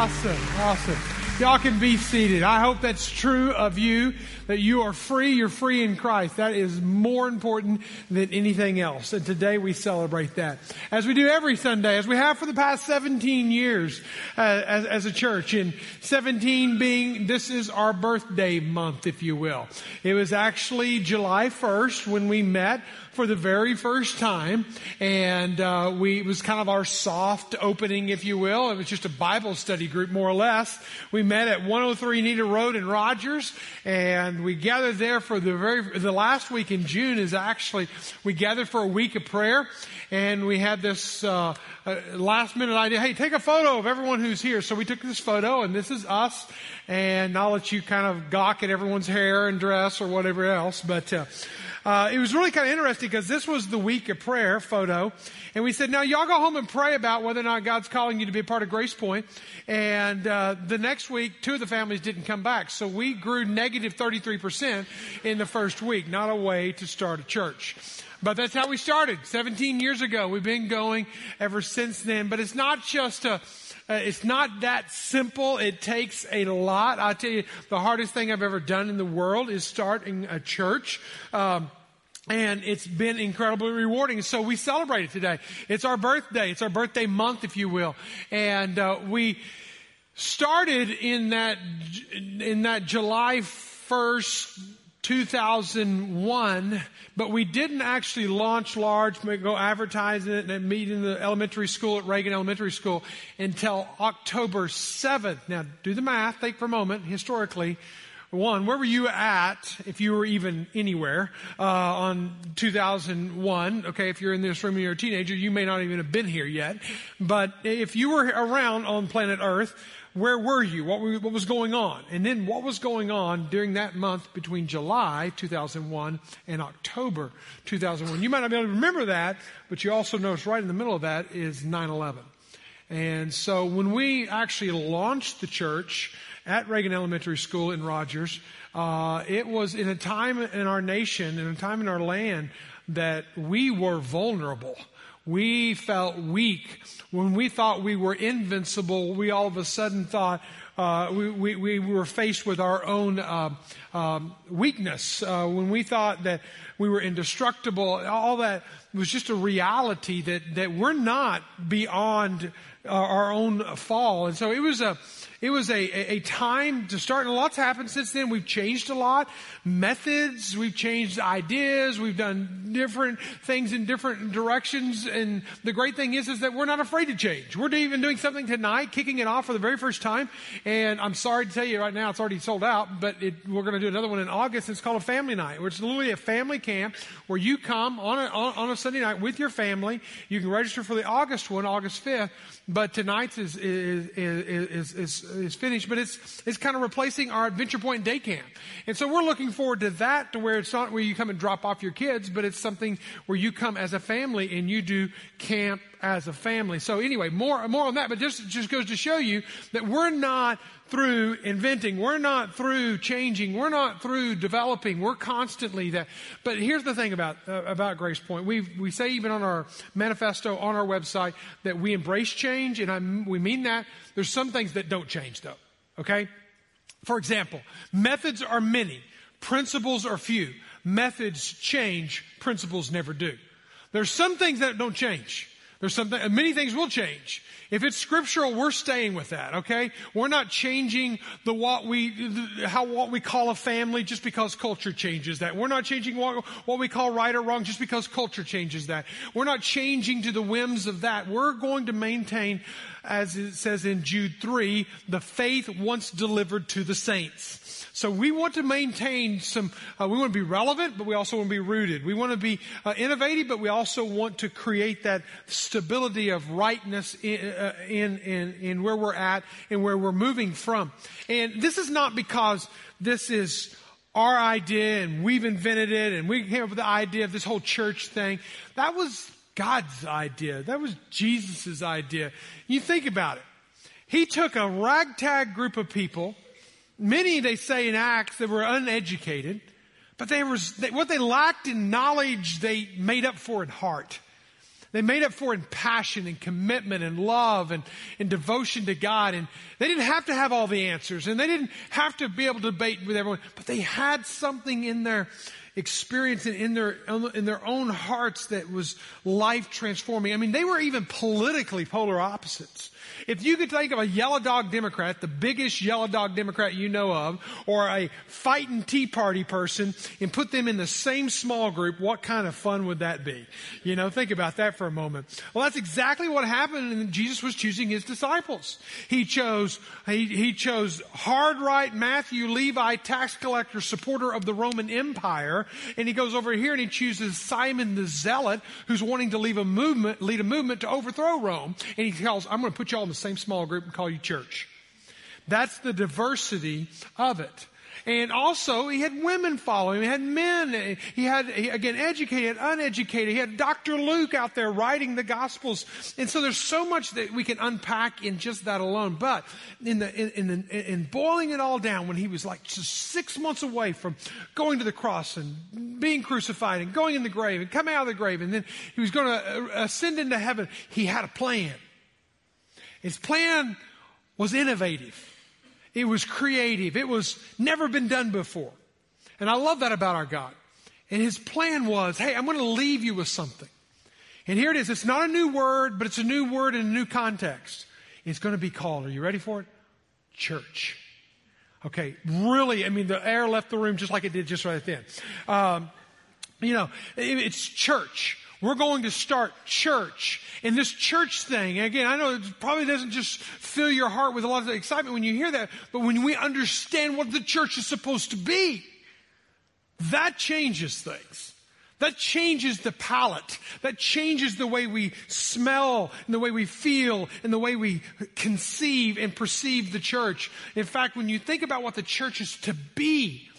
Awesome. Awesome. Y'all can be seated. I hope that's true of you, that you are free. You're free in Christ. That is more important than anything else. And today we celebrate that. As we do every Sunday, as we have for the past 17 years uh, as, as a church. And 17 being, this is our birthday month, if you will. It was actually July 1st when we met for the very first time, and uh, we it was kind of our soft opening, if you will. It was just a Bible study group, more or less. We met at 103 Nita Road in Rogers, and we gathered there for the very the last week in June. Is actually we gathered for a week of prayer, and we had this uh, uh, last minute idea. Hey, take a photo of everyone who's here. So we took this photo, and this is us. And I'll let you kind of gawk at everyone's hair and dress or whatever else, but. Uh, uh, it was really kind of interesting because this was the week of prayer photo. And we said, now y'all go home and pray about whether or not God's calling you to be a part of Grace Point. And uh, the next week, two of the families didn't come back. So we grew negative 33% in the first week. Not a way to start a church. But that's how we started 17 years ago. We've been going ever since then. But it's not just a, uh, it's not that simple. It takes a lot. I'll tell you, the hardest thing I've ever done in the world is starting a church. Um, and it's been incredibly rewarding. So we celebrate it today. It's our birthday. It's our birthday month, if you will. And uh, we started in that in that July first 2001, but we didn't actually launch large, go advertising it and meet in the elementary school at Reagan Elementary School until October 7th. Now, do the math, think for a moment, historically. One, where were you at, if you were even anywhere, uh, on 2001? Okay, if you're in this room and you're a teenager, you may not even have been here yet. But if you were around on planet Earth, where were you? What, were, what was going on? And then what was going on during that month between July 2001 and October 2001? You might not be able to remember that, but you also notice right in the middle of that is 9-11. And so when we actually launched the church at Reagan Elementary School in Rogers, uh, it was in a time in our nation, in a time in our land that we were vulnerable. We felt weak. When we thought we were invincible, we all of a sudden thought uh, we, we, we, were faced with our own uh, um, weakness. Uh, when we thought that we were indestructible, all that was just a reality that, that we're not beyond our own fall. And so it was a, it was a, a, time to start, and a lot's happened since then. We've changed a lot. Methods, we've changed ideas, we've done different things in different directions. And the great thing is, is that we're not afraid to change. We're even doing something tonight, kicking it off for the very first time. And I'm sorry to tell you right now, it's already sold out, but it, we're going to do another one in August. It's called a family night, which is literally a family camp where you come on a, on a Sunday night with your family. You can register for the August one, August 5th. But tonight's is, is, is, is, is finished, but it's, it's kind of replacing our Adventure Point day camp. And so we're looking forward to that to where it's not where you come and drop off your kids, but it's something where you come as a family and you do camp as a family. So anyway, more, more on that, but just, just goes to show you that we're not through inventing. We're not through changing. We're not through developing. We're constantly that. But here's the thing about, uh, about Grace Point. We, we say even on our manifesto, on our website, that we embrace change, and I, we mean that. There's some things that don't change though. Okay? For example, methods are many. Principles are few. Methods change. Principles never do. There's some things that don't change. There's something, many things will change. If it's scriptural, we're staying with that, okay? We're not changing the what we, the, how, what we call a family just because culture changes that. We're not changing what, what we call right or wrong just because culture changes that. We're not changing to the whims of that. We're going to maintain, as it says in Jude 3, the faith once delivered to the saints. So we want to maintain some, uh, we want to be relevant, but we also want to be rooted. We want to be uh, innovative, but we also want to create that stability of rightness in, uh, in, in, in where we're at and where we're moving from. And this is not because this is our idea and we've invented it and we came up with the idea of this whole church thing. That was God's idea. That was Jesus' idea. You think about it. He took a ragtag group of people Many, they say in Acts, that were uneducated, but they was, they, what they lacked in knowledge, they made up for in heart. They made up for in passion and commitment and love and, and devotion to God. And they didn't have to have all the answers and they didn't have to be able to debate with everyone, but they had something in their experience and in their, in their own hearts that was life transforming. I mean, they were even politically polar opposites. If you could think of a yellow dog Democrat, the biggest yellow dog Democrat you know of, or a fighting Tea Party person, and put them in the same small group, what kind of fun would that be? You know, think about that for a moment. Well, that's exactly what happened and Jesus was choosing his disciples. He chose, he, he chose hard right Matthew, Levi, tax collector, supporter of the Roman Empire, and he goes over here and he chooses Simon the Zealot, who's wanting to leave a movement, lead a movement to overthrow Rome, and he tells, I'm going to put you all in the same small group and call you church. That's the diversity of it. And also, he had women following. He had men. He had, again, educated, uneducated. He had Dr. Luke out there writing the Gospels. And so there's so much that we can unpack in just that alone. But in, the, in, in, in boiling it all down, when he was like just six months away from going to the cross and being crucified and going in the grave and coming out of the grave, and then he was going to uh, ascend into heaven, he had a plan. His plan was innovative. It was creative. It was never been done before. And I love that about our God. And his plan was, hey, I'm going to leave you with something. And here it is. It's not a new word, but it's a new word in a new context. It's going to be called, are you ready for it? Church. Okay, really, I mean, the air left the room just like it did just right then. Um, you know, it's church. We're going to start church. And this church thing, again, I know it probably doesn't just fill your heart with a lot of excitement when you hear that, but when we understand what the church is supposed to be, that changes things. That changes the palate. That changes the way we smell and the way we feel and the way we conceive and perceive the church. In fact, when you think about what the church is to be,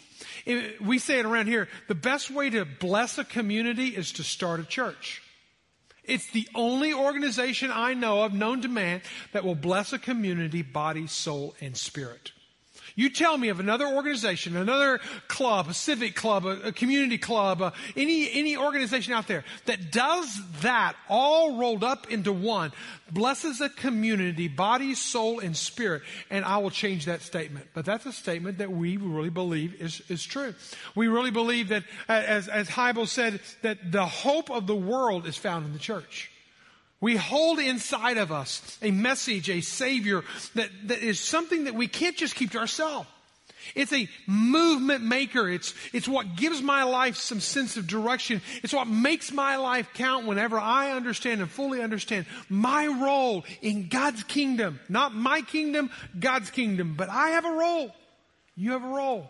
we say it around here, the best way to bless a community is to start a church. It's the only organization I know of known to man that will bless a community, body, soul, and spirit. You tell me of another organization, another club, a civic club, a, a community club, uh, any, any organization out there that does that all rolled up into one, blesses a community, body, soul, and spirit, and I will change that statement. But that's a statement that we really believe is, is true. We really believe that, as, as Hybels said, that the hope of the world is found in the church. We hold inside of us a message, a savior that, that is something that we can't just keep to ourselves. It's a movement maker. It's, it's what gives my life some sense of direction. It's what makes my life count whenever I understand and fully understand my role in God's kingdom. Not my kingdom, God's kingdom. But I have a role. You have a role.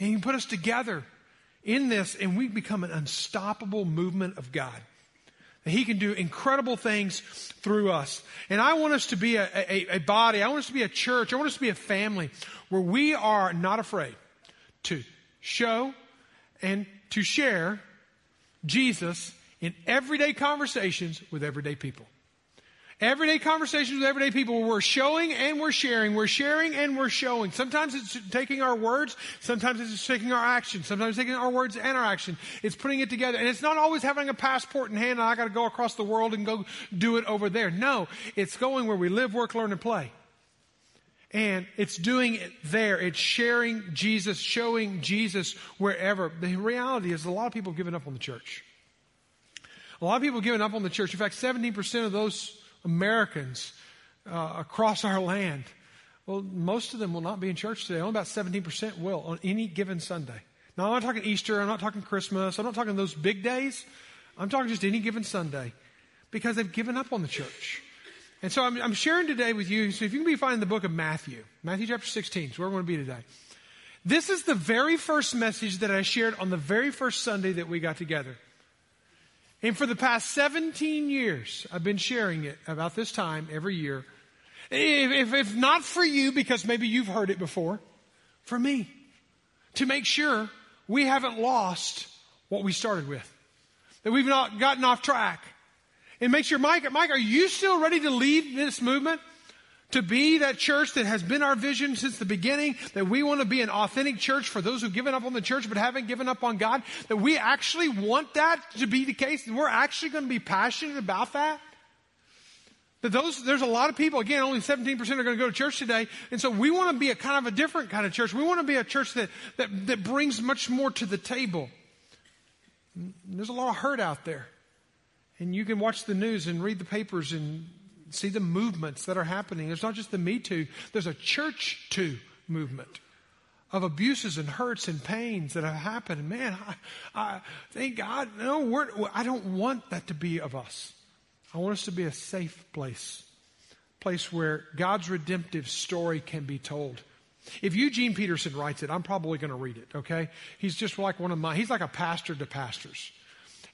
And you put us together in this and we become an unstoppable movement of God. He can do incredible things through us. And I want us to be a, a, a, body. I want us to be a church. I want us to be a family where we are not afraid to show and to share Jesus in everyday conversations with everyday people. Everyday conversations with everyday people we're showing and we're sharing. We're sharing and we're showing. Sometimes it's taking our words. Sometimes it's taking our action. Sometimes taking our words and our action. It's putting it together. And it's not always having a passport in hand and I got to go across the world and go do it over there. No, it's going where we live, work, learn, and play. And it's doing it there. It's sharing Jesus, showing Jesus wherever. The reality is a lot of people have given up on the church. A lot of people have given up on the church. In fact, 17% of those Americans uh, across our land, well, most of them will not be in church today. Only about 17% will on any given Sunday. Now, I'm not talking Easter. I'm not talking Christmas. I'm not talking those big days. I'm talking just any given Sunday because they've given up on the church. And so I'm, I'm sharing today with you. So if you can be finding the book of Matthew, Matthew chapter 16 is where we're going to be today. This is the very first message that I shared on the very first Sunday that we got together. And for the past 17 years, I've been sharing it about this time every year. If, if, if, not for you, because maybe you've heard it before, for me, to make sure we haven't lost what we started with, that we've not gotten off track. And make sure, Mike, Mike, are you still ready to lead this movement? To be that church that has been our vision since the beginning, that we want to be an authentic church for those who've given up on the church but haven't given up on God, that we actually want that to be the case, and we're actually going to be passionate about that. That those, there's a lot of people, again, only 17% are going to go to church today. And so we want to be a kind of a different kind of church. We want to be a church that, that, that brings much more to the table. There's a lot of hurt out there. And you can watch the news and read the papers and see the movements that are happening. There's not just the Me Too, there's a church too movement of abuses and hurts and pains that have happened. Man, I, I thank God. No, we're, I don't want that to be of us. I want us to be a safe place, place where God's redemptive story can be told. If Eugene Peterson writes it, I'm probably going to read it, okay? He's just like one of my, he's like a pastor to pastors.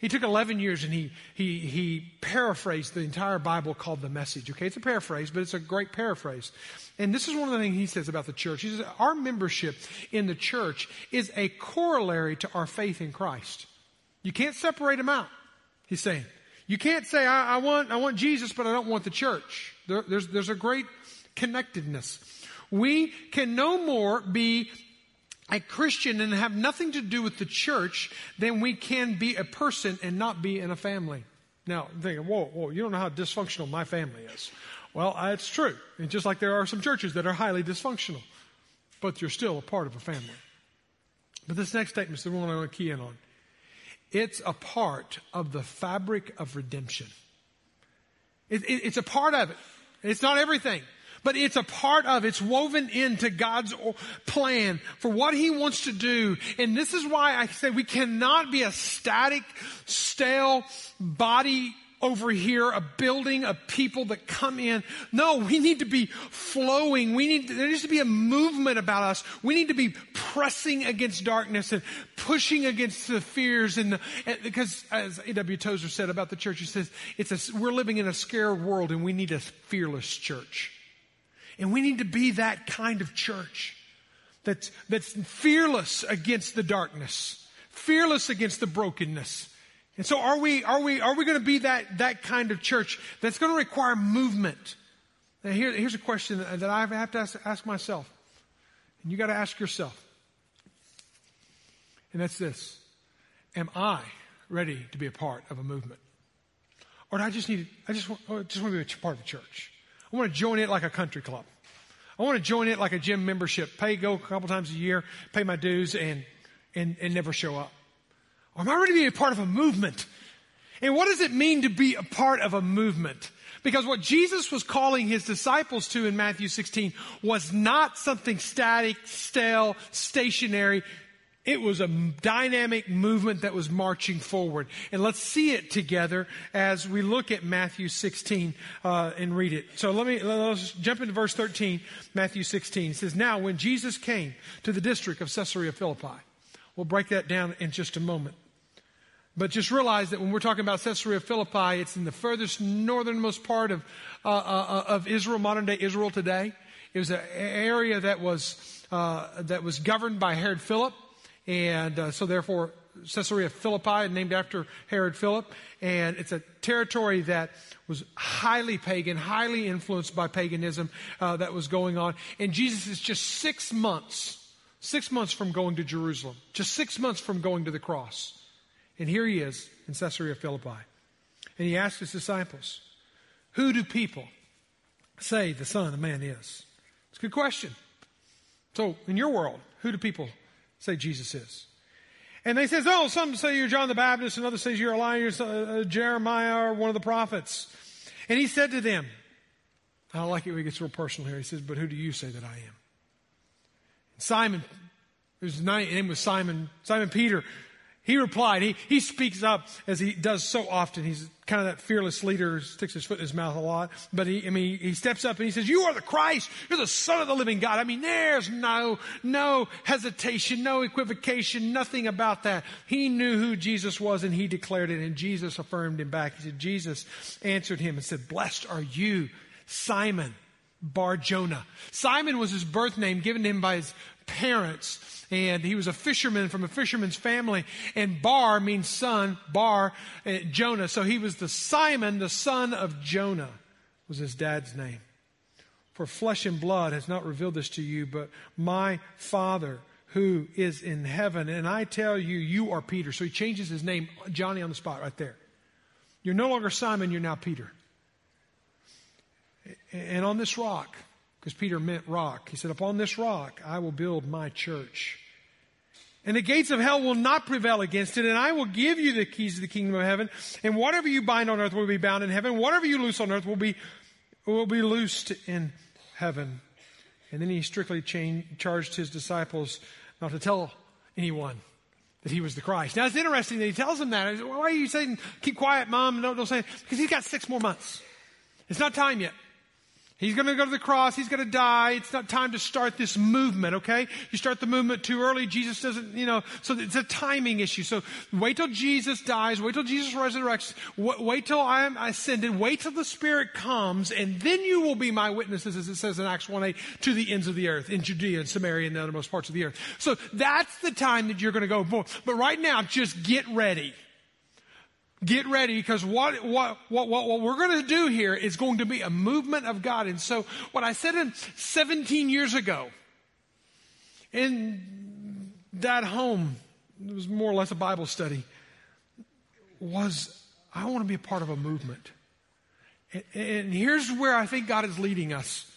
He took 11 years and he, he, he paraphrased the entire Bible called the message. Okay, it's a paraphrase, but it's a great paraphrase. And this is one of the things he says about the church. He says, Our membership in the church is a corollary to our faith in Christ. You can't separate them out, he's saying. You can't say, I, I want, I want Jesus, but I don't want the church. There, there's, there's a great connectedness. We can no more be a Christian and have nothing to do with the church then we can be a person and not be in a family. Now, thinking, whoa, whoa, you don't know how dysfunctional my family is. Well, it's true. And just like there are some churches that are highly dysfunctional, but you're still a part of a family. But this next statement is the one I want to key in on. It's a part of the fabric of redemption. It, it, it's a part of it. It's not everything but it's a part of, it's woven into God's plan for what He wants to do. And this is why I say we cannot be a static, stale body over here, a building of people that come in. No, we need to be flowing. We need, there needs to be a movement about us. We need to be pressing against darkness and pushing against the fears and, the, and because as A.W. Tozer said about the church, he says, it's a, we're living in a scared world and we need a fearless church. And we need to be that kind of church that's, that's fearless against the darkness, fearless against the brokenness. And so are we, are we, are we going to be that, that kind of church that's going to require movement? Now here, here's a question that, I have to ask, ask myself. And you got to ask yourself. And that's this. Am I ready to be a part of a movement? Or do I just need, I just want, I just want to be a part of a church? I want to join it like a country club. I want to join it like a gym membership, pay, go a couple times a year, pay my dues, and, and, and never show up. Or am I ready to be a part of a movement? And what does it mean to be a part of a movement? Because what Jesus was calling his disciples to in Matthew 16 was not something static, stale, stationary. It was a dynamic movement that was marching forward. And let's see it together as we look at Matthew 16 uh, and read it. So let me let's jump into verse 13, Matthew 16. It says, Now when Jesus came to the district of Caesarea Philippi, we'll break that down in just a moment. But just realize that when we're talking about Caesarea Philippi, it's in the furthest northernmost part of, uh, uh, of Israel, modern day Israel today. It was an area that was, uh, that was governed by Herod Philip. And uh, so, therefore, Caesarea Philippi, named after Herod Philip. And it's a territory that was highly pagan, highly influenced by paganism uh, that was going on. And Jesus is just six months, six months from going to Jerusalem, just six months from going to the cross. And here he is in Caesarea Philippi. And he asked his disciples, Who do people say the Son of Man is? It's a good question. So, in your world, who do people say Jesus is. And they says, oh, some say you're John the Baptist, and others say you're Elijah, uh, Jeremiah, or one of the prophets. And he said to them, I don't like it when he gets real personal here. He says, but who do you say that I am? Simon, his name was Simon, Simon Peter, he replied, he, he speaks up as he does so often. He's kind of that fearless leader, sticks his foot in his mouth a lot. But he, I mean, he steps up and he says, you are the Christ. You're the son of the living God. I mean, there's no, no hesitation, no equivocation, nothing about that. He knew who Jesus was and he declared it and Jesus affirmed him back. He said, Jesus answered him and said, blessed are you, Simon. Bar Jonah. Simon was his birth name given to him by his parents and he was a fisherman from a fisherman's family. And Bar means son, Bar, uh, Jonah. So he was the Simon, the son of Jonah, was his dad's name. For flesh and blood has not revealed this to you, but my Father who is in heaven. And I tell you, you are Peter. So he changes his name, Johnny on the spot right there. You're no longer Simon, you're now Peter. And on this rock, because Peter meant rock, he said, Upon this rock I will build my church. And the gates of hell will not prevail against it, and I will give you the keys of the kingdom of heaven. And whatever you bind on earth will be bound in heaven. Whatever you loose on earth will be, will be loosed in heaven. And then he strictly charged his disciples not to tell anyone that he was the Christ. Now it's interesting that he tells them that. Why are you saying, keep quiet, mom, don't, don't say it? Because he's got six more months. It's not time yet. He's going to go to the cross. He's going to die. It's not time to start this movement, okay? You start the movement too early. Jesus doesn't, you know, so it's a timing issue. So wait till Jesus dies. Wait till Jesus resurrects. Wait till I am ascended. Wait till the Spirit comes and then you will be my witnesses, as it says in Acts 1 8, to the ends of the earth, in Judea and Samaria and the uttermost parts of the earth. So that's the time that you're going to go. But right now, just get ready. Get ready because what, what, what, what, we're going to do here is going to be a movement of God. And so what I said in 17 years ago in that home, it was more or less a Bible study, was I want to be a part of a movement. And, and here's where I think God is leading us.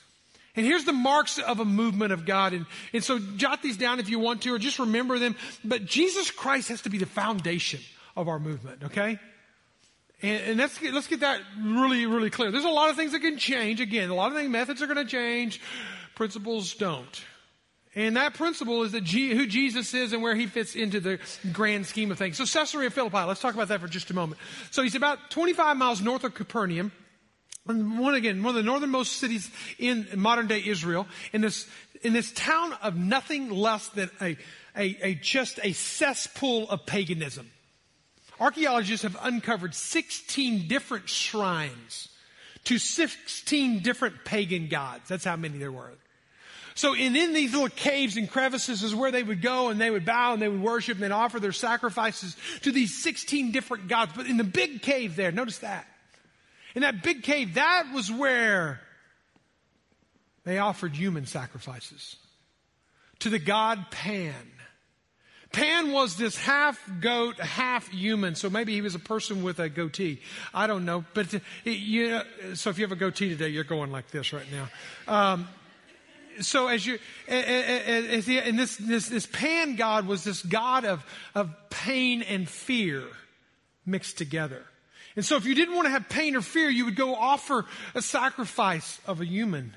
And here's the marks of a movement of God. And, and so jot these down if you want to, or just remember them. But Jesus Christ has to be the foundation of our movement, okay? And, and let's, get, let's get that really, really clear. There's a lot of things that can change. Again, a lot of things, methods are going to change. Principles don't. And that principle is that G, who Jesus is and where he fits into the grand scheme of things. So Caesarea Philippi, let's talk about that for just a moment. So he's about 25 miles north of Capernaum. And one again, one of the northernmost cities in modern day Israel, in this, in this town of nothing less than a, a, a just a cesspool of paganism. Archaeologists have uncovered 16 different shrines to 16 different pagan gods. That's how many there were. So in, in these little caves and crevices is where they would go and they would bow and they would worship and they'd offer their sacrifices to these 16 different gods. But in the big cave there, notice that. In that big cave, that was where they offered human sacrifices to the god Pan. Pan was this half goat, half human, so maybe he was a person with a goatee. I don't know, but it, you know, so if you have a goatee today, you're going like this right now. Um, so as you, as and this, this, this Pan God was this God of, of pain and fear mixed together. And so if you didn't want to have pain or fear, you would go offer a sacrifice of a human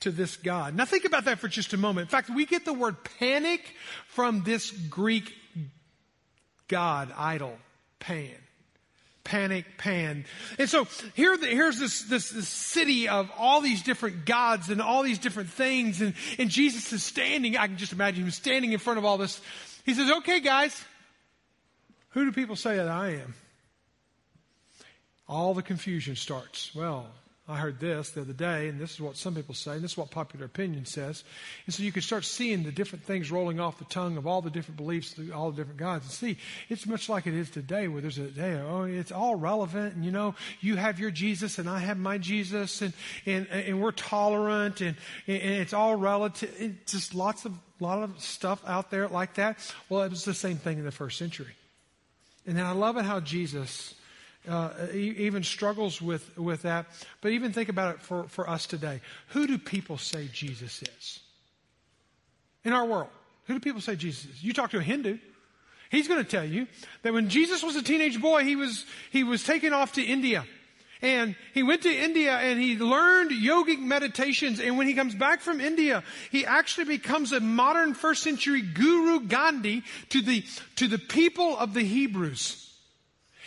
to this God. Now think about that for just a moment. In fact, we get the word panic from this Greek God, idol, Pan. Panic, Pan. And so here, here's this, this, this, city of all these different gods and all these different things. And, and Jesus is standing. I can just imagine him standing in front of all this. He says, okay, guys, who do people say that I am? All the confusion starts. Well, I heard this the other day, and this is what some people say, and this is what popular opinion says. And so you can start seeing the different things rolling off the tongue of all the different beliefs, all the different gods. And see, it's much like it is today, where there's a day, oh, it's all relevant, and you know, you have your Jesus, and I have my Jesus, and and and we're tolerant, and and it's all relative. It's just lots of lot of stuff out there like that. Well, it was the same thing in the first century. And then I love it how Jesus uh, even struggles with, with that. But even think about it for, for us today. Who do people say Jesus is? In our world, who do people say Jesus is? You talk to a Hindu, he's going to tell you that when Jesus was a teenage boy, he was, he was taken off to India. And he went to India and he learned yogic meditations. And when he comes back from India, he actually becomes a modern first century Guru Gandhi to the, to the people of the Hebrews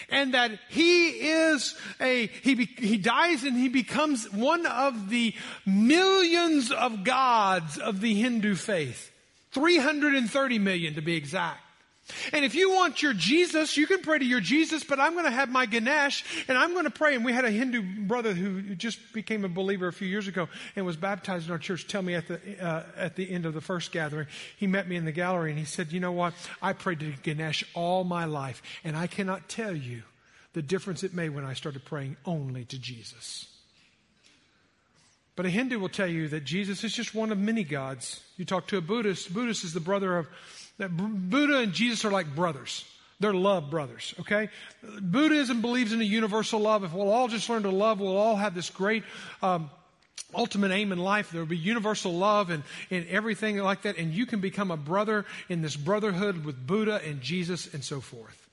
and that he is a, he, be, he dies and he becomes one of the millions of gods of the Hindu faith. 330 million to be exact. And if you want your Jesus, you can pray to your Jesus, but I'm going to have my Ganesh and I'm going to pray. And we had a Hindu brother who just became a believer a few years ago and was baptized in our church tell me at the, uh, at the end of the first gathering, he met me in the gallery and he said, you know what? I prayed to Ganesh all my life and I cannot tell you the difference it made when I started praying only to Jesus. But a Hindu will tell you that Jesus is just one of many gods. You talk to a Buddhist, Buddhist is the brother of, that Buddha and Jesus are like brothers. They're love brothers, okay? Buddhism believes in a universal love. If we'll all just learn to love, we'll all have this great um, ultimate aim in life. There will be universal love and, and everything like that. And you can become a brother in this brotherhood with Buddha and Jesus and so forth.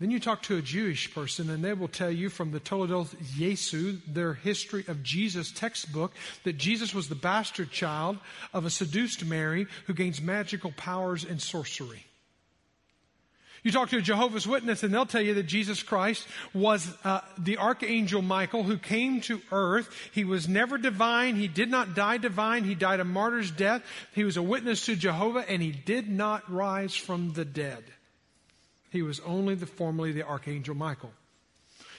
Then you talk to a Jewish person, and they will tell you from the Toledoth Jesu, their history of Jesus textbook, that Jesus was the bastard child of a seduced Mary who gains magical powers and sorcery. You talk to a Jehovah's Witness and they'll tell you that Jesus Christ was uh, the archangel Michael who came to earth. He was never divine. He did not die divine. He died a martyr's death. He was a witness to Jehovah and he did not rise from the dead. He was only the formerly the archangel Michael.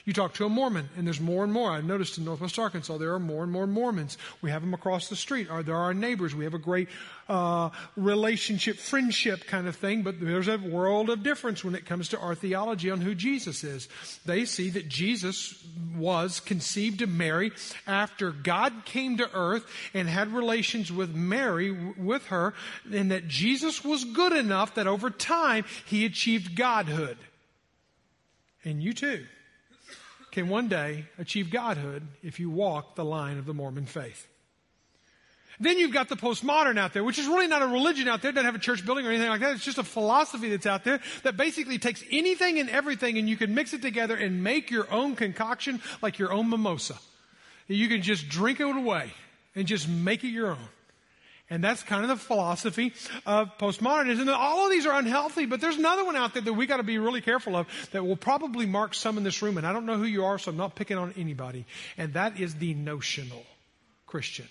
You talk to a Mormon, and there's more and more. I've noticed in Northwest Arkansas, there are more and more Mormons. We have them across the street. There are our neighbors. We have a great uh, relationship, friendship kind of thing, but there's a world of difference when it comes to our theology on who Jesus is. They see that Jesus was conceived of Mary after God came to earth and had relations with Mary, with her, and that Jesus was good enough that over time he achieved godhood. And you too can one day achieve godhood if you walk the line of the Mormon faith. Then you've got the postmodern out there, which is really not a religion out there, doesn't have a church building or anything like that. It's just a philosophy that's out there that basically takes anything and everything and you can mix it together and make your own concoction like your own mimosa. You can just drink it away and just make it your own. And that's kind of the philosophy of postmodernism. And all of these are unhealthy, but there's another one out there that we got to be really careful of that will probably mark some in this room. And I don't know who you are, so I'm not picking on anybody. And that is the notional Christian.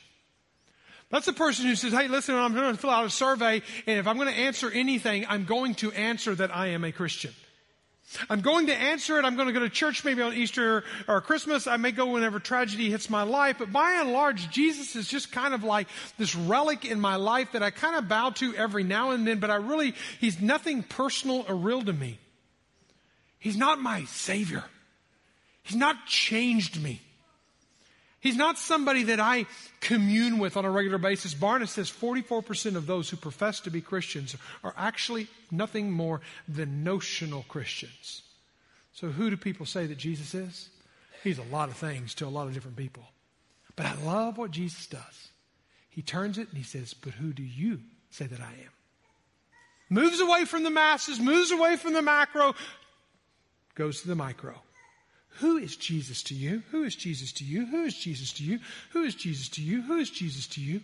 That's the person who says, hey, listen, I'm going to fill out a survey, and if I'm going to answer anything, I'm going to answer that I am a Christian. I'm going to answer it. I'm going to go to church maybe on Easter or Christmas. I may go whenever tragedy hits my life. But by and large, Jesus is just kind of like this relic in my life that I kind of bow to every now and then, but I really, he's nothing personal or real to me. He's not my savior. He's not changed me. He's not somebody that I commune with on a regular basis. Barna says 44% of those who profess to be Christians are actually nothing more than notional Christians. So, who do people say that Jesus is? He's a lot of things to a lot of different people. But I love what Jesus does. He turns it and he says, But who do you say that I am? Moves away from the masses, moves away from the macro, goes to the micro. Who is Jesus to you? Who is Jesus to you? Who is Jesus to you? Who is Jesus to you? Who is Jesus to you?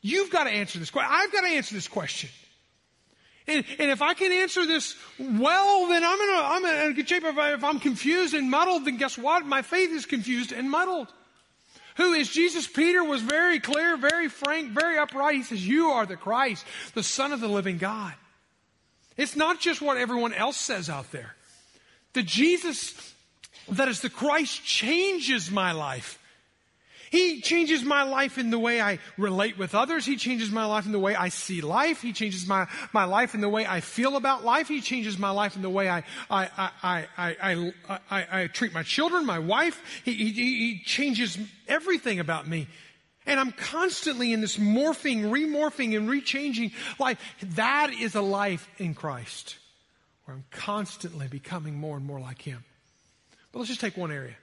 You've got to answer this question. I've got to answer this question. And, and if I can answer this well, then I'm in a, I'm in a good shape. If, I, if I'm confused and muddled, then guess what? My faith is confused and muddled. Who is Jesus? Peter was very clear, very frank, very upright. He says, You are the Christ, the Son of the living God. It's not just what everyone else says out there. The Jesus that is the Christ changes my life. He changes my life in the way I relate with others. He changes my life in the way I see life. He changes my, my life in the way I feel about life. He changes my life in the way I, I, I, I, I, I treat my children, my wife. He, he, he changes everything about me. And I'm constantly in this morphing, remorphing, and rechanging life. That is a life in Christ where I'm constantly becoming more and more like Him. But let's just take one area.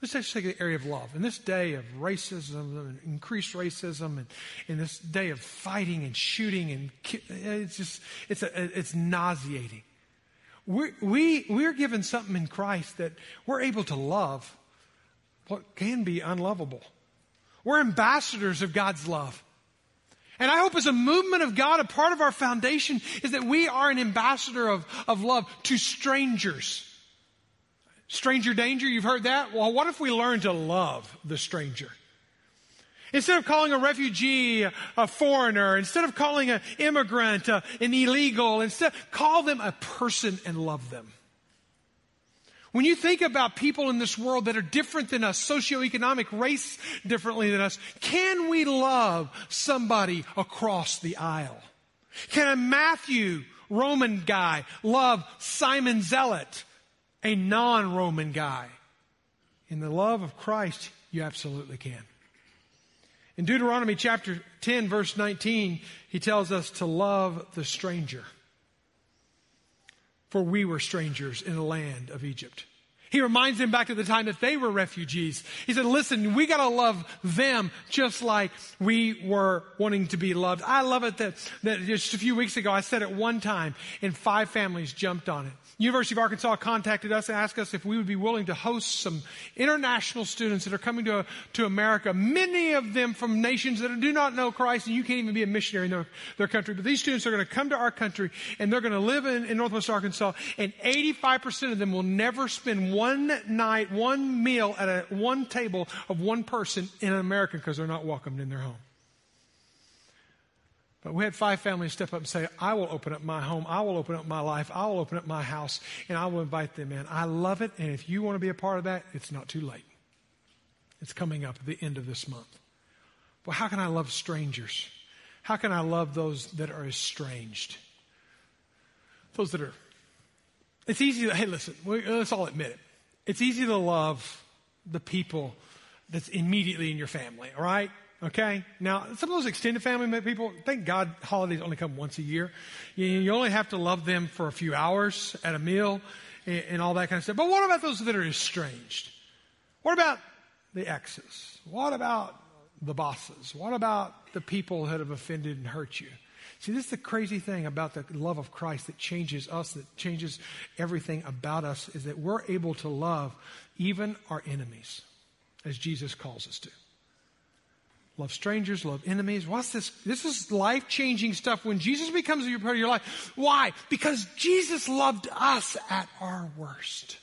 Let's just take the area of love. In this day of racism and increased racism and in this day of fighting and shooting and it's just, it's, a, it's nauseating. We're, we, we're given something in Christ that we're able to love what can be unlovable. We're ambassadors of God's love. And I hope as a movement of God, a part of our foundation is that we are an ambassador of, of love to strangers. Stranger danger, you've heard that? Well, what if we learn to love the stranger? Instead of calling a refugee a foreigner, instead of calling an immigrant uh, an illegal, instead, call them a person and love them. When you think about people in this world that are different than us, socioeconomic race differently than us, can we love somebody across the aisle? Can a Matthew Roman guy love Simon Zealot a non Roman guy. In the love of Christ, you absolutely can. In Deuteronomy chapter 10, verse 19, he tells us to love the stranger. For we were strangers in the land of Egypt. He reminds them back to the time that they were refugees. He said, listen, we gotta love them just like we were wanting to be loved. I love it that, that just a few weeks ago I said it one time and five families jumped on it. University of Arkansas contacted us and asked us if we would be willing to host some international students that are coming to, to America, many of them from nations that do not know Christ, and you can't even be a missionary in their, their country. But these students are going to come to our country, and they're going to live in, in Northwest Arkansas, and 85% of them will never spend one night, one meal at a, one table of one person in America because they're not welcomed in their home. But we had five families step up and say, I will open up my home. I will open up my life. I will open up my house and I will invite them in. I love it. And if you want to be a part of that, it's not too late. It's coming up at the end of this month. Well, how can I love strangers? How can I love those that are estranged? Those that are, it's easy to, hey, listen, let's all admit it. It's easy to love the people that's immediately in your family, all right? Okay? Now, some of those extended family people, thank God holidays only come once a year. You, only have to love them for a few hours at a meal and, and, all that kind of stuff. But what about those that are estranged? What about the exes? What about the bosses? What about the people that have offended and hurt you? See, this is the crazy thing about the love of Christ that changes us, that changes everything about us, is that we're able to love even our enemies, as Jesus calls us to. Love strangers, love enemies. What's this? This is life changing stuff when Jesus becomes a part of your life. Why? Because Jesus loved us at our worst.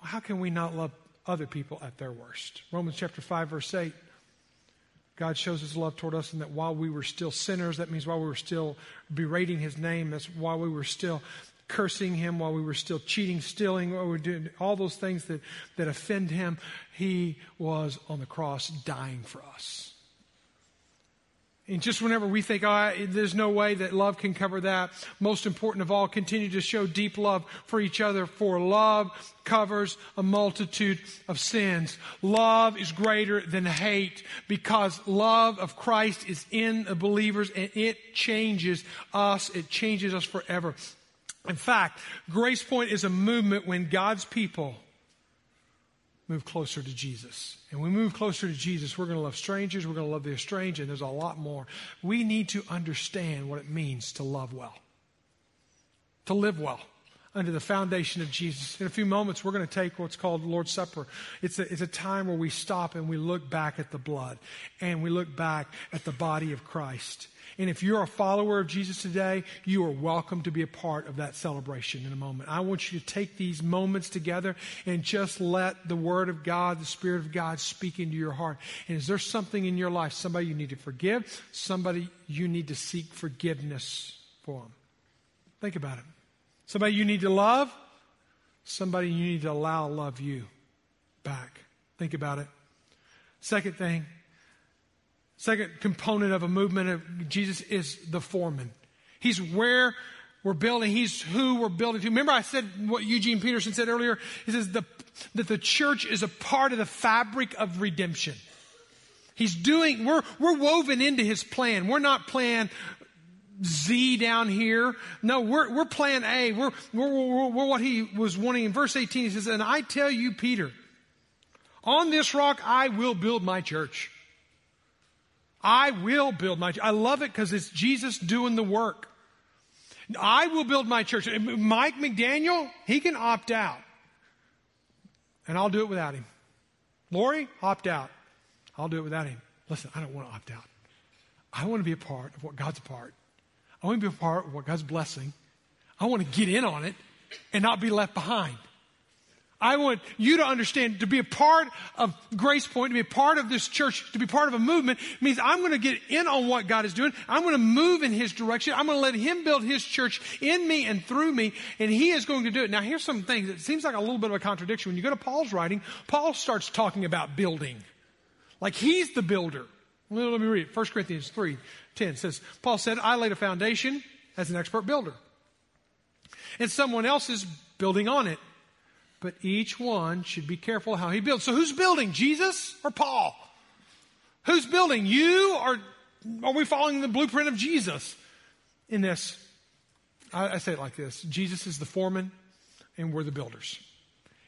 How can we not love other people at their worst? Romans chapter 5, verse 8. God shows his love toward us, and that while we were still sinners, that means while we were still berating his name, that's while we were still cursing him while we were still cheating, stealing, while we were doing all those things that, that offend him, he was on the cross dying for us. And just whenever we think, oh, there's no way that love can cover that, most important of all, continue to show deep love for each other, for love covers a multitude of sins. Love is greater than hate because love of Christ is in the believers and it changes us. It changes us forever. In fact, Grace Point is a movement when God's people move closer to Jesus. And we move closer to Jesus, we're going to love strangers, we're going to love the estranged, and there's a lot more. We need to understand what it means to love well, to live well under the foundation of Jesus. In a few moments, we're going to take what's called the Lord's Supper. It's a, it's a time where we stop and we look back at the blood and we look back at the body of Christ. And if you're a follower of Jesus today, you are welcome to be a part of that celebration in a moment. I want you to take these moments together and just let the Word of God, the Spirit of God speak into your heart. And is there something in your life, somebody you need to forgive, somebody you need to seek forgiveness for? Think about it. Somebody you need to love, somebody you need to allow love you back. Think about it. Second thing, Second component of a movement of Jesus is the foreman. He's where we're building. He's who we're building to. Remember I said what Eugene Peterson said earlier? He says the, that the church is a part of the fabric of redemption. He's doing, we're, we're woven into his plan. We're not plan Z down here. No, we're, we're plan A. We're, we're, we're, we're what he was wanting in verse 18. He says, and I tell you, Peter, on this rock I will build my church I will build my, church. I love it because it's Jesus doing the work. I will build my church. Mike McDaniel, he can opt out. And I'll do it without him. Lori, opt out. I'll do it without him. Listen, I don't want to opt out. I want to be a part of what God's a part. I want to be a part of what God's blessing. I want to get in on it and not be left behind. I want you to understand to be a part of Grace Point, to be a part of this church, to be part of a movement means I'm going to get in on what God is doing. I'm going to move in His direction. I'm going to let Him build His church in me and through me, and He is going to do it. Now, here's some things. It seems like a little bit of a contradiction. When you go to Paul's writing, Paul starts talking about building. Like He's the builder. Let me read it. 1 Corinthians 3 10 says, Paul said, I laid a foundation as an expert builder. And someone else is building on it. But each one should be careful how he builds. So who's building? Jesus or Paul? Who's building? You or are we following the blueprint of Jesus in this? I, I say it like this Jesus is the foreman, and we're the builders.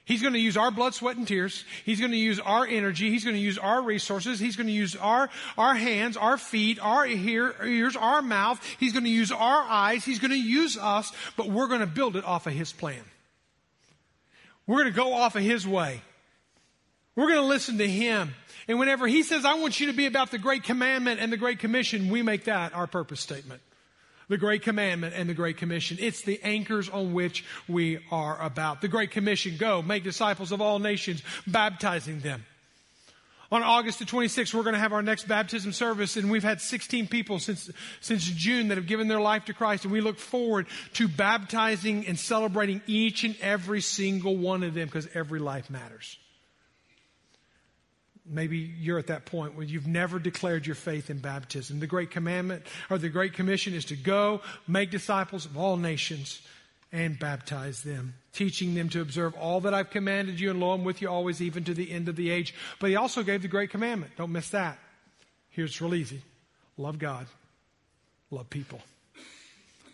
He's going to use our blood, sweat, and tears. He's going to use our energy. He's going to use our resources. He's going to use our, our hands, our feet, our ear, ears, our mouth. He's going to use our eyes. He's going to use us, but we're going to build it off of His plan. We're going to go off of His way. We're going to listen to Him. And whenever He says, I want you to be about the Great Commandment and the Great Commission, we make that our purpose statement the Great Commandment and the Great Commission. It's the anchors on which we are about. The Great Commission, go, make disciples of all nations, baptizing them. On August the 26th, we're going to have our next baptism service, and we've had 16 people since, since June that have given their life to Christ, and we look forward to baptizing and celebrating each and every single one of them because every life matters. Maybe you're at that point where you've never declared your faith in baptism. The great commandment or the great commission is to go, make disciples of all nations, and baptize them, teaching them to observe all that I've commanded you, and lo, I'm with you always, even to the end of the age. But he also gave the great commandment. Don't miss that. Here's real easy love God, love people.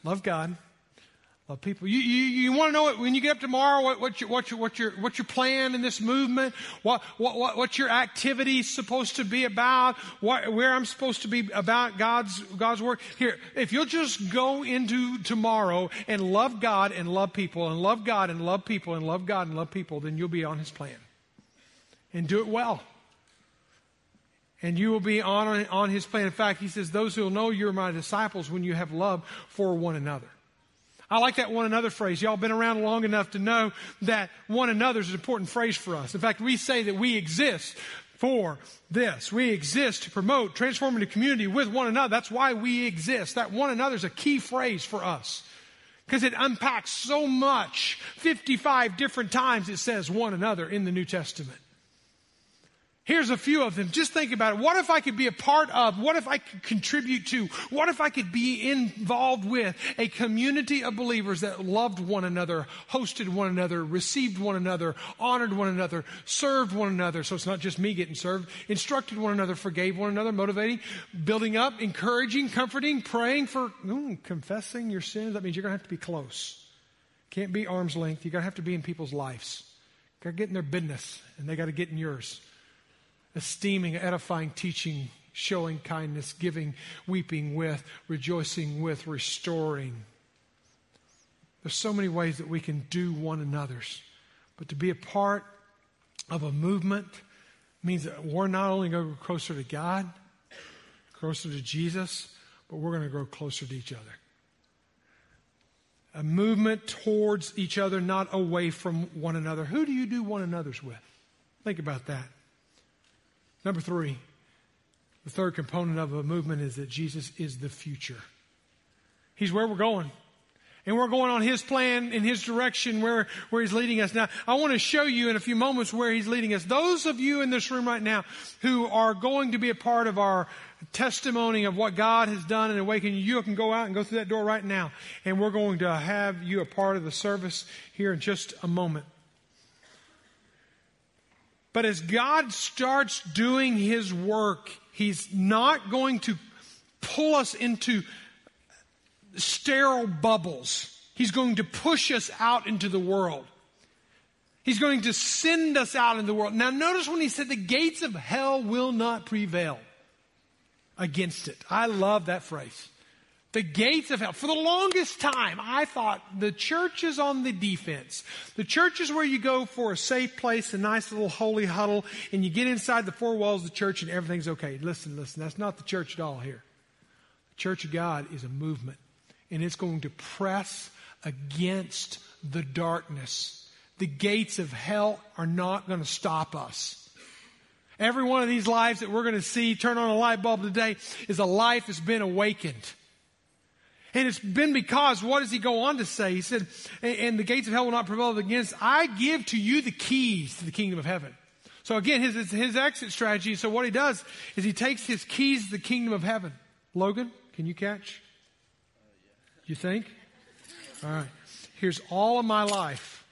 Love God, of people. You, you, you want to know it when you get up tomorrow, what, what's, your, what's, your, what's, your, what's your plan in this movement? What, what, what, what's your activity supposed to be about? What, where I'm supposed to be about God's, God's work? Here, if you'll just go into tomorrow and love God and love people and love God and love people and love God and love people, then you'll be on His plan. And do it well. And you will be on, on His plan. In fact, He says, those who will know you're my disciples when you have love for one another. I like that one another phrase. Y'all been around long enough to know that one another is an important phrase for us. In fact, we say that we exist for this. We exist to promote transforming the community with one another. That's why we exist. That one another is a key phrase for us because it unpacks so much. 55 different times it says one another in the New Testament. Here's a few of them. Just think about it. What if I could be a part of? What if I could contribute to? What if I could be involved with a community of believers that loved one another, hosted one another, received one another, honored one another, served one another? So it's not just me getting served, instructed one another, forgave one another, motivating, building up, encouraging, comforting, praying for, ooh, confessing your sins. That means you're going to have to be close. Can't be arm's length. You're going to have to be in people's lives. Got to get in their business, and they got to get in yours esteeming, edifying, teaching, showing kindness, giving, weeping with, rejoicing with, restoring. There's so many ways that we can do one another's. But to be a part of a movement means that we're not only going to grow closer to God, closer to Jesus, but we're going to grow closer to each other. A movement towards each other, not away from one another. Who do you do one another's with? Think about that. Number three, the third component of a movement is that Jesus is the future. He's where we're going. And we're going on His plan in His direction where, where He's leading us. Now, I want to show you in a few moments where He's leading us. Those of you in this room right now who are going to be a part of our testimony of what God has done and awakening you, you can go out and go through that door right now. And we're going to have you a part of the service here in just a moment. But as God starts doing His work, He's not going to pull us into sterile bubbles. He's going to push us out into the world. He's going to send us out into the world. Now, notice when he said the gates of hell will not prevail against it. I love that phrase. The gates of hell. For the longest time, I thought the church is on the defense. The church is where you go for a safe place, a nice little holy huddle, and you get inside the four walls of the church and everything's okay. Listen, listen, that's not the church at all here. The church of God is a movement, and it's going to press against the darkness. The gates of hell are not going to stop us. Every one of these lives that we're going to see turn on a light bulb today is a life that's been awakened. And it's been because, what does he go on to say? He said, and the gates of hell will not prevail against, I give to you the keys to the kingdom of heaven. So again, his, his exit strategy. So what he does is he takes his keys to the kingdom of heaven. Logan, can you catch? You think? All right. Here's all of my life.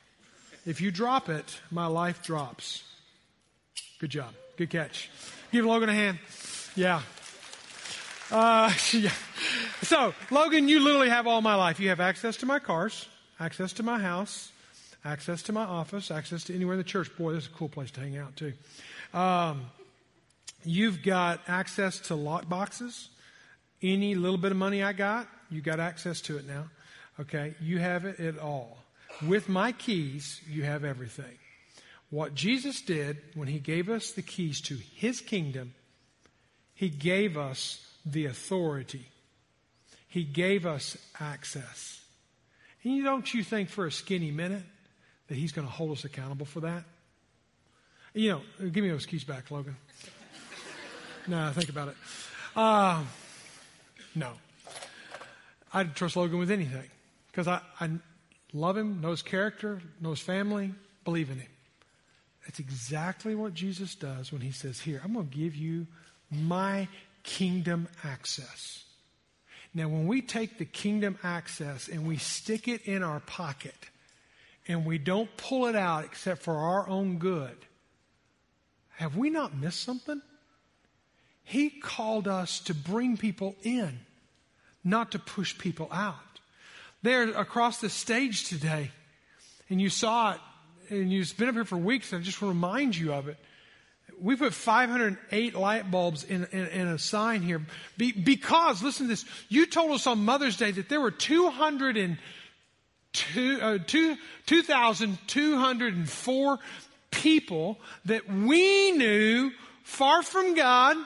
If you drop it, my life drops. Good job. Good catch. Give Logan a hand. Yeah. Uh, yeah. So, Logan, you literally have all my life. You have access to my cars, access to my house, access to my office, access to anywhere in the church. Boy, this is a cool place to hang out, too. Um, you've got access to lock boxes. Any little bit of money I got, you got access to it now. Okay? You have it all. With my keys, you have everything. What Jesus did when he gave us the keys to his kingdom, he gave us the authority. He gave us access. And you don't you think for a skinny minute that he's going to hold us accountable for that? You know, give me those keys back, Logan. no, think about it. Uh, no. I'd trust Logan with anything because I, I love him, know his character, know his family, believe in him. That's exactly what Jesus does when he says, Here, I'm going to give you my kingdom access. Now, when we take the kingdom access and we stick it in our pocket and we don't pull it out except for our own good, have we not missed something? He called us to bring people in, not to push people out. There across the stage today, and you saw it, and you've been up here for weeks, and I just want to remind you of it. We put 508 light bulbs in, in, in a sign here Be, because, listen to this, you told us on Mother's Day that there were 202, uh, 2,204 people that we knew far from God.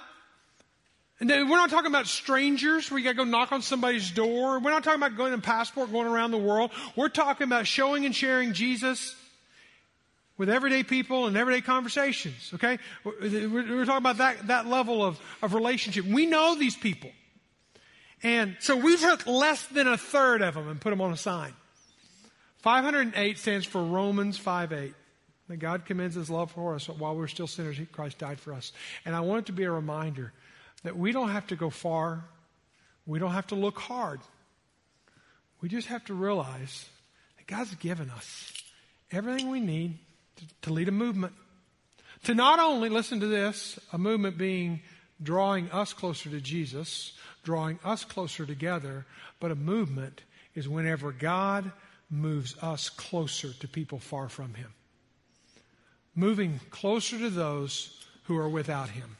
And we're not talking about strangers where you got to go knock on somebody's door. We're not talking about going in passport, going around the world. We're talking about showing and sharing Jesus with everyday people and everyday conversations. Okay, we're, we're talking about that that level of of relationship. We know these people, and so we took less than a third of them and put them on a sign. 508 stands for Romans 5:8. That God commends His love for us while we're still sinners. Christ died for us, and I want it to be a reminder that we don't have to go far. We don't have to look hard. We just have to realize that God's given us everything we need to, lead a movement. To not only, listen to this, a movement being drawing us closer to Jesus, drawing us closer together, but a movement is whenever God moves us closer to people far from Him. Moving closer to those who are without Him.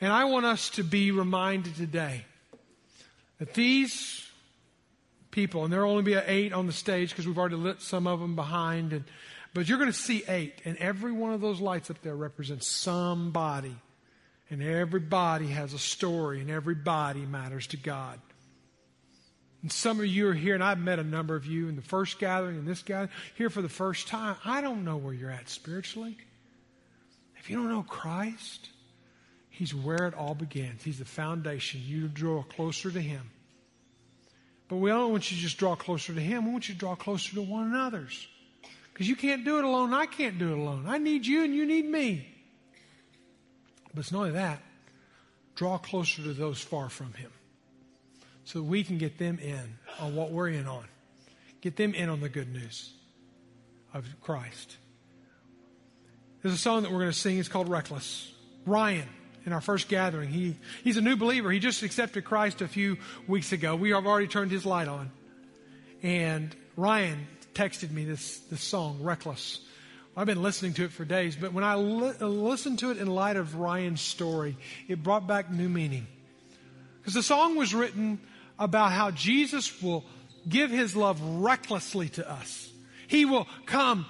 And I want us to be reminded today that these people, and there will only be eight on the stage because we've already lit some of them behind, and but you're going to see eight, and every one of those lights up there represents somebody. And everybody has a story, and everybody matters to God. And some of you are here, and I've met a number of you in the first gathering and this gathering, here for the first time. I don't know where you're at spiritually. If you don't know Christ, He's where it all begins. He's the foundation. You draw closer to Him. But we don't want you to just draw closer to Him. We want you to draw closer to one another's. Because you can't do it alone. I can't do it alone. I need you and you need me. But it's not only that. Draw closer to those far from Him so we can get them in on what we're in on. Get them in on the good news of Christ. There's a song that we're going to sing. It's called Reckless. Ryan, in our first gathering, he, he's a new believer. He just accepted Christ a few weeks ago. We have already turned his light on. And Ryan texted me this, this song, Reckless. I've been listening to it for days, but when I li- listened to it in light of Ryan's story, it brought back new meaning. Because the song was written about how Jesus will give his love recklessly to us. He will come,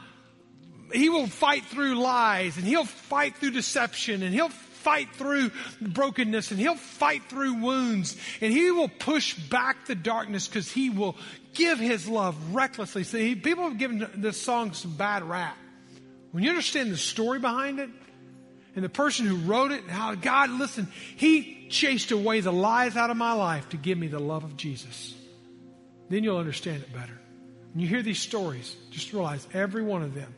he will fight through lies, and he'll fight through deception, and he'll fight through brokenness and he'll fight through wounds and he will push back the darkness because he will give his love recklessly. See, people have given this song some bad rap. When you understand the story behind it and the person who wrote it and how God, listen, he chased away the lies out of my life to give me the love of Jesus. Then you'll understand it better. When you hear these stories, just realize every one of them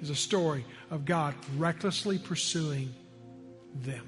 is a story of God recklessly pursuing them.